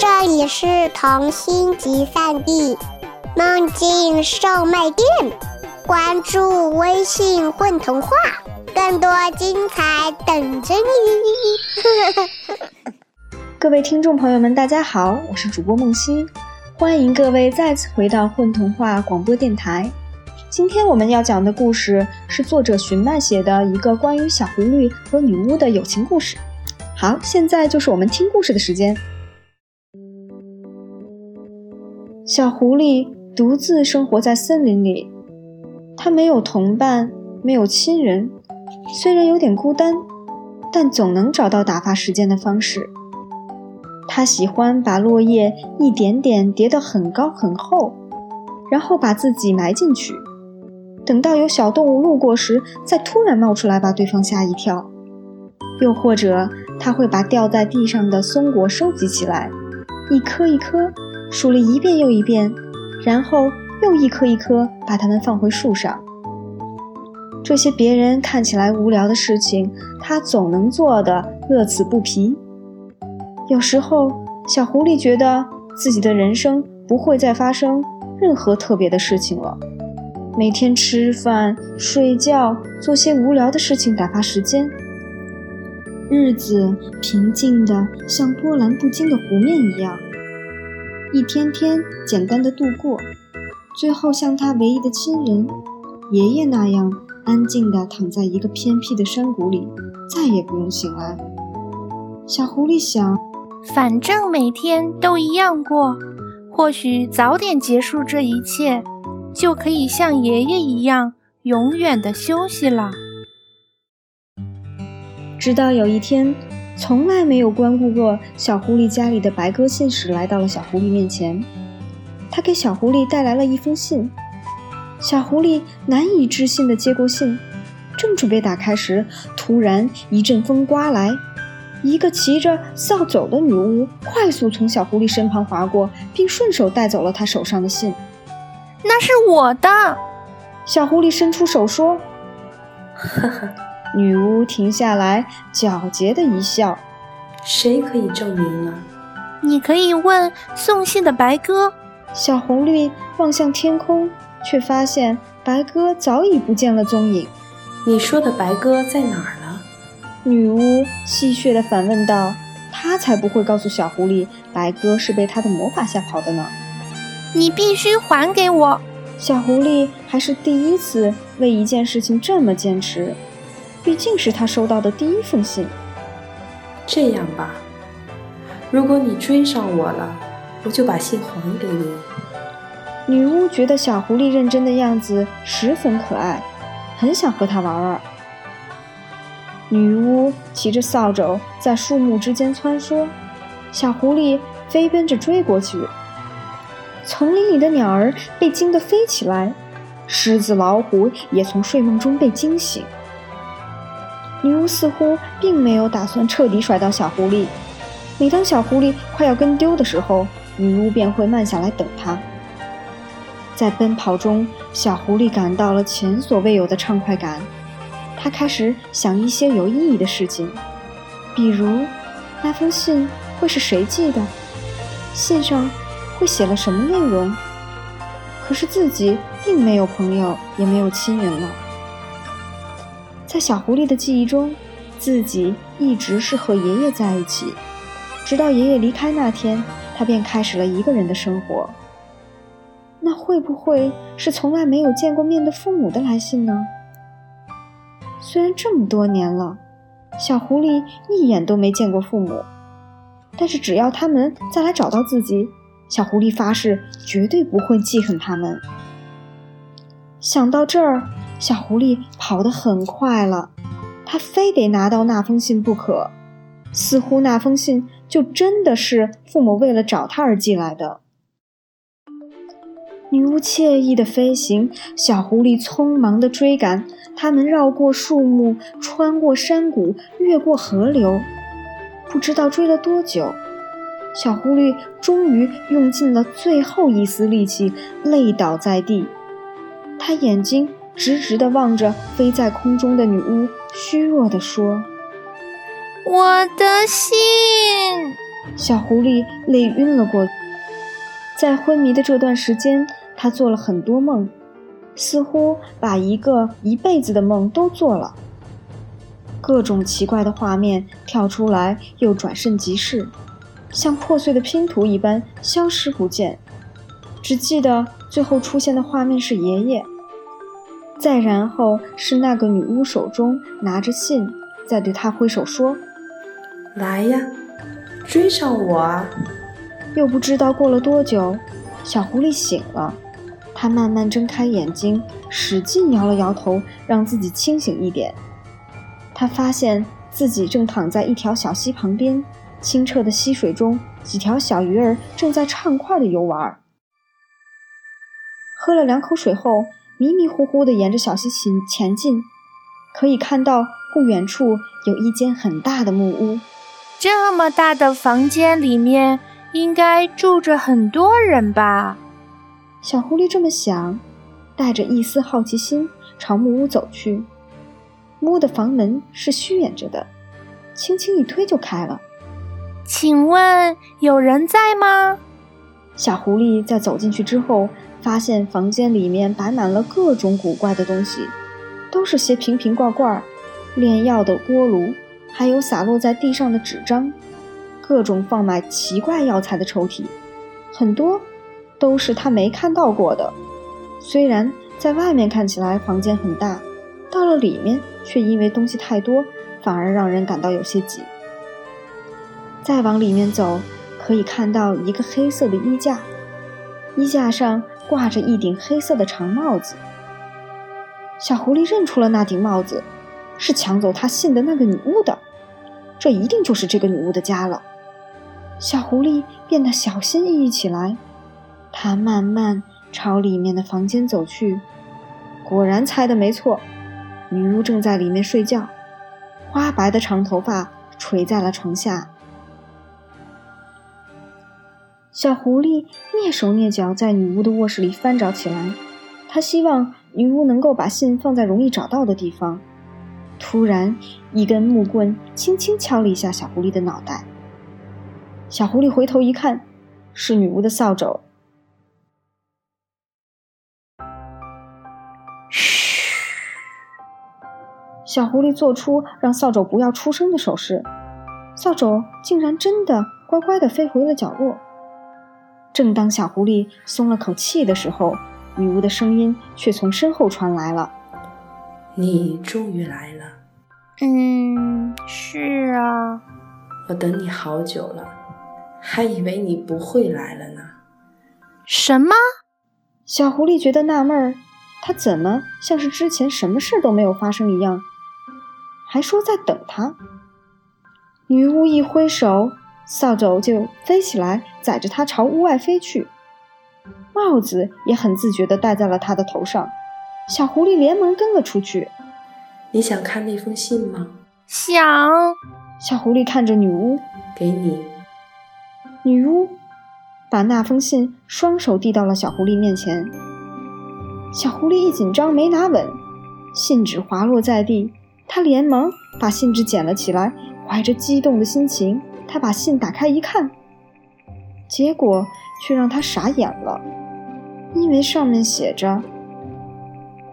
这里是童心集散地，梦境售卖店。关注微信“混童话”，更多精彩等着你。各位听众朋友们，大家好，我是主播梦溪，欢迎各位再次回到混童话广播电台。今天我们要讲的故事是作者寻曼写的一个关于小狐狸和女巫的友情故事。好，现在就是我们听故事的时间。小狐狸独自生活在森林里，它没有同伴，没有亲人，虽然有点孤单，但总能找到打发时间的方式。它喜欢把落叶一点点叠得很高很厚，然后把自己埋进去，等到有小动物路过时，再突然冒出来把对方吓一跳。又或者，它会把掉在地上的松果收集起来，一颗一颗。数了一遍又一遍，然后又一颗一颗把它们放回树上。这些别人看起来无聊的事情，他总能做得乐此不疲。有时候，小狐狸觉得自己的人生不会再发生任何特别的事情了，每天吃饭、睡觉，做些无聊的事情打发时间，日子平静的像波澜不惊的湖面一样。一天天简单的度过，最后像他唯一的亲人爷爷那样安静地躺在一个偏僻的山谷里，再也不用醒来。小狐狸想，反正每天都一样过，或许早点结束这一切，就可以像爷爷一样永远的休息了。直到有一天。从来没有关顾过小狐狸家里的白鸽信使来到了小狐狸面前，他给小狐狸带来了一封信。小狐狸难以置信地接过信，正准备打开时，突然一阵风刮来，一个骑着扫帚的女巫快速从小狐狸身旁划过，并顺手带走了他手上的信。那是我的。小狐狸伸出手说：“呵呵。”女巫停下来，皎洁的一笑：“谁可以证明呢？你可以问送信的白鸽。”小狐狸望向天空，却发现白鸽早已不见了踪影。“你说的白鸽在哪儿呢？”女巫戏谑地反问道。她才不会告诉小狐狸，白鸽是被她的魔法吓跑的呢。你必须还给我！小狐狸还是第一次为一件事情这么坚持。毕竟是他收到的第一封信。这样吧，如果你追上我了，我就把信还给你。女巫觉得小狐狸认真的样子十分可爱，很想和它玩玩。女巫骑着扫帚在树木之间穿梭，小狐狸飞奔着追过去。丛林里的鸟儿被惊得飞起来，狮子、老虎也从睡梦中被惊醒。女巫似乎并没有打算彻底甩掉小狐狸。每当小狐狸快要跟丢的时候，女巫便会慢下来等它。在奔跑中，小狐狸感到了前所未有的畅快感。它开始想一些有意义的事情，比如那封信会是谁寄的？信上会写了什么内容？可是自己并没有朋友，也没有亲人了。在小狐狸的记忆中，自己一直是和爷爷在一起，直到爷爷离开那天，他便开始了一个人的生活。那会不会是从来没有见过面的父母的来信呢？虽然这么多年了，小狐狸一眼都没见过父母，但是只要他们再来找到自己，小狐狸发誓绝对不会记恨他们。想到这儿。小狐狸跑得很快了，它非得拿到那封信不可。似乎那封信就真的是父母为了找它而寄来的。女巫惬意的飞行，小狐狸匆忙的追赶。它们绕过树木，穿过山谷，越过河流，不知道追了多久。小狐狸终于用尽了最后一丝力气，累倒在地。它眼睛。直直地望着飞在空中的女巫，虚弱地说：“我的信。”小狐狸累晕了过去。在昏迷的这段时间，他做了很多梦，似乎把一个一辈子的梦都做了。各种奇怪的画面跳出来，又转瞬即逝，像破碎的拼图一般消失不见。只记得最后出现的画面是爷爷，再然后是那个女巫手中拿着信，在对他挥手说：“来呀，追上我啊！”又不知道过了多久，小狐狸醒了，它慢慢睁开眼睛，使劲摇了摇头，让自己清醒一点。他发现自己正躺在一条小溪旁边，清澈的溪水中，几条小鱼儿正在畅快地游玩。喝了两口水后，迷迷糊糊地沿着小溪前前进，可以看到不远处有一间很大的木屋。这么大的房间里面，应该住着很多人吧？小狐狸这么想，带着一丝好奇心朝木屋走去。木屋的房门是虚掩着的，轻轻一推就开了。请问有人在吗？小狐狸在走进去之后。发现房间里面摆满了各种古怪的东西，都是些瓶瓶罐罐、炼药的锅炉，还有洒落在地上的纸张，各种放满奇怪药材的抽屉，很多都是他没看到过的。虽然在外面看起来房间很大，到了里面却因为东西太多，反而让人感到有些挤。再往里面走，可以看到一个黑色的衣架，衣架上。挂着一顶黑色的长帽子，小狐狸认出了那顶帽子，是抢走他信的那个女巫的。这一定就是这个女巫的家了。小狐狸变得小心翼翼起来，它慢慢朝里面的房间走去。果然猜的没错，女巫正在里面睡觉，花白的长头发垂在了床下。小狐狸蹑手蹑脚在女巫的卧室里翻找起来，他希望女巫能够把信放在容易找到的地方。突然，一根木棍轻轻敲了一下小狐狸的脑袋。小狐狸回头一看，是女巫的扫帚。嘘！小狐狸做出让扫帚不要出声的手势，扫帚竟然真的乖乖地飞回了角落。正当小狐狸松了口气的时候，女巫的声音却从身后传来了：“你终于来了。”“嗯，是啊，我等你好久了，还以为你不会来了呢。”“什么？”小狐狸觉得纳闷儿，他怎么像是之前什么事都没有发生一样，还说在等他？女巫一挥手。扫帚就飞起来，载着它朝屋外飞去。帽子也很自觉地戴在了他的头上。小狐狸连忙跟了出去。你想看那封信吗？想。小狐狸看着女巫，给你。女巫把那封信双手递到了小狐狸面前。小狐狸一紧张没拿稳，信纸滑落在地。他连忙把信纸捡了起来，怀着激动的心情。他把信打开一看，结果却让他傻眼了，因为上面写着：“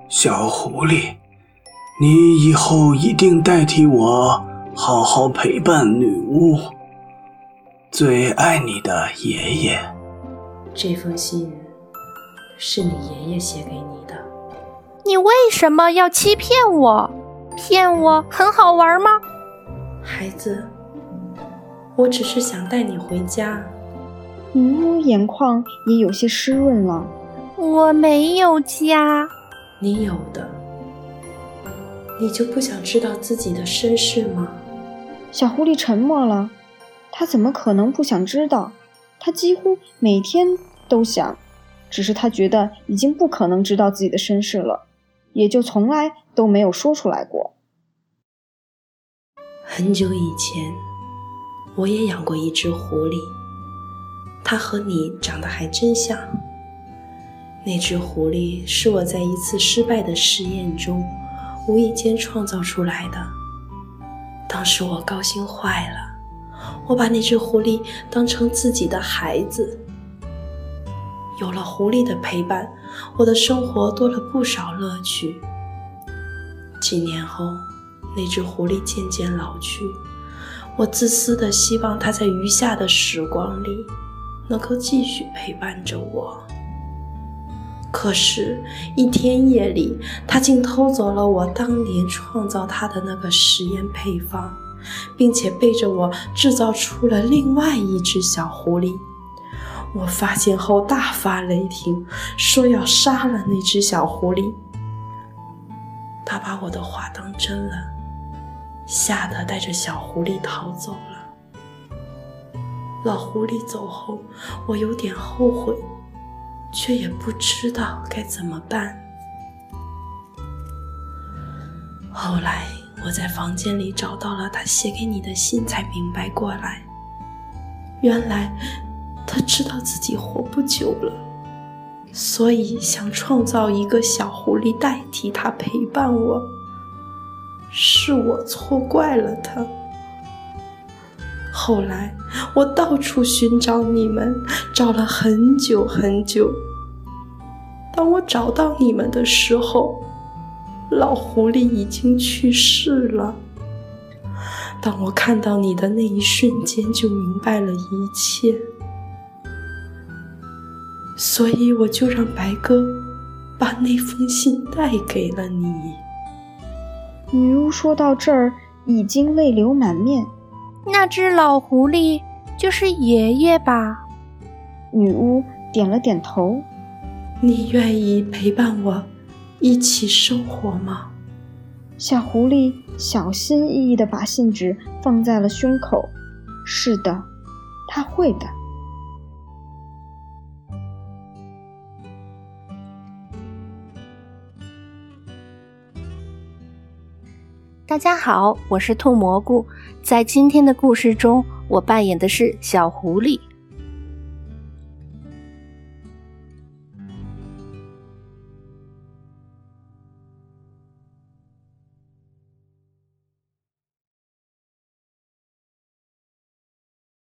小狐狸，你以后一定代替我好好陪伴女巫。最爱你的爷爷。”这封信是你爷爷写给你的。你为什么要欺骗我？骗我很好玩吗？孩子。我只是想带你回家。女巫眼眶也有些湿润了。我没有家。你有的。你就不想知道自己的身世吗？小狐狸沉默了。他怎么可能不想知道？他几乎每天都想，只是他觉得已经不可能知道自己的身世了，也就从来都没有说出来过。很久以前。我也养过一只狐狸，它和你长得还真像。那只狐狸是我在一次失败的实验中无意间创造出来的。当时我高兴坏了，我把那只狐狸当成自己的孩子。有了狐狸的陪伴，我的生活多了不少乐趣。几年后，那只狐狸渐渐老去，我自私的希望他在余下的时光里能够继续陪伴着我。可是，一天夜里，他竟偷走了我当年创造他的那个实验配方，并且背着我制造出了另外一只小狐狸。我发现后大发雷霆，说要杀了那只小狐狸。他把我的话当真了，吓得带着小狐狸逃走了。老狐狸走后，我有点后悔。却也不知道该怎么办。后来我在房间里找到了他写给你的信，才明白过来，原来他知道自己活不久了，所以想创造一个小狐狸代替他陪伴我。是我错怪了他。后来我到处寻找你们，找了很久很久。当我找到你们的时候，老狐狸已经去世了。当我看到你的那一瞬间，就明白了一切。所以我就让白鸽把那封信带给了你。女巫说到这儿，已经泪流满面。那只老狐狸就是爷爷吧？女巫点了点头。你愿意陪伴我一起生活吗？小狐狸小心翼翼地把信纸放在了胸口。是的，他会的。大家好，我是兔蘑菇。在今天的故事中，我扮演的是小狐狸。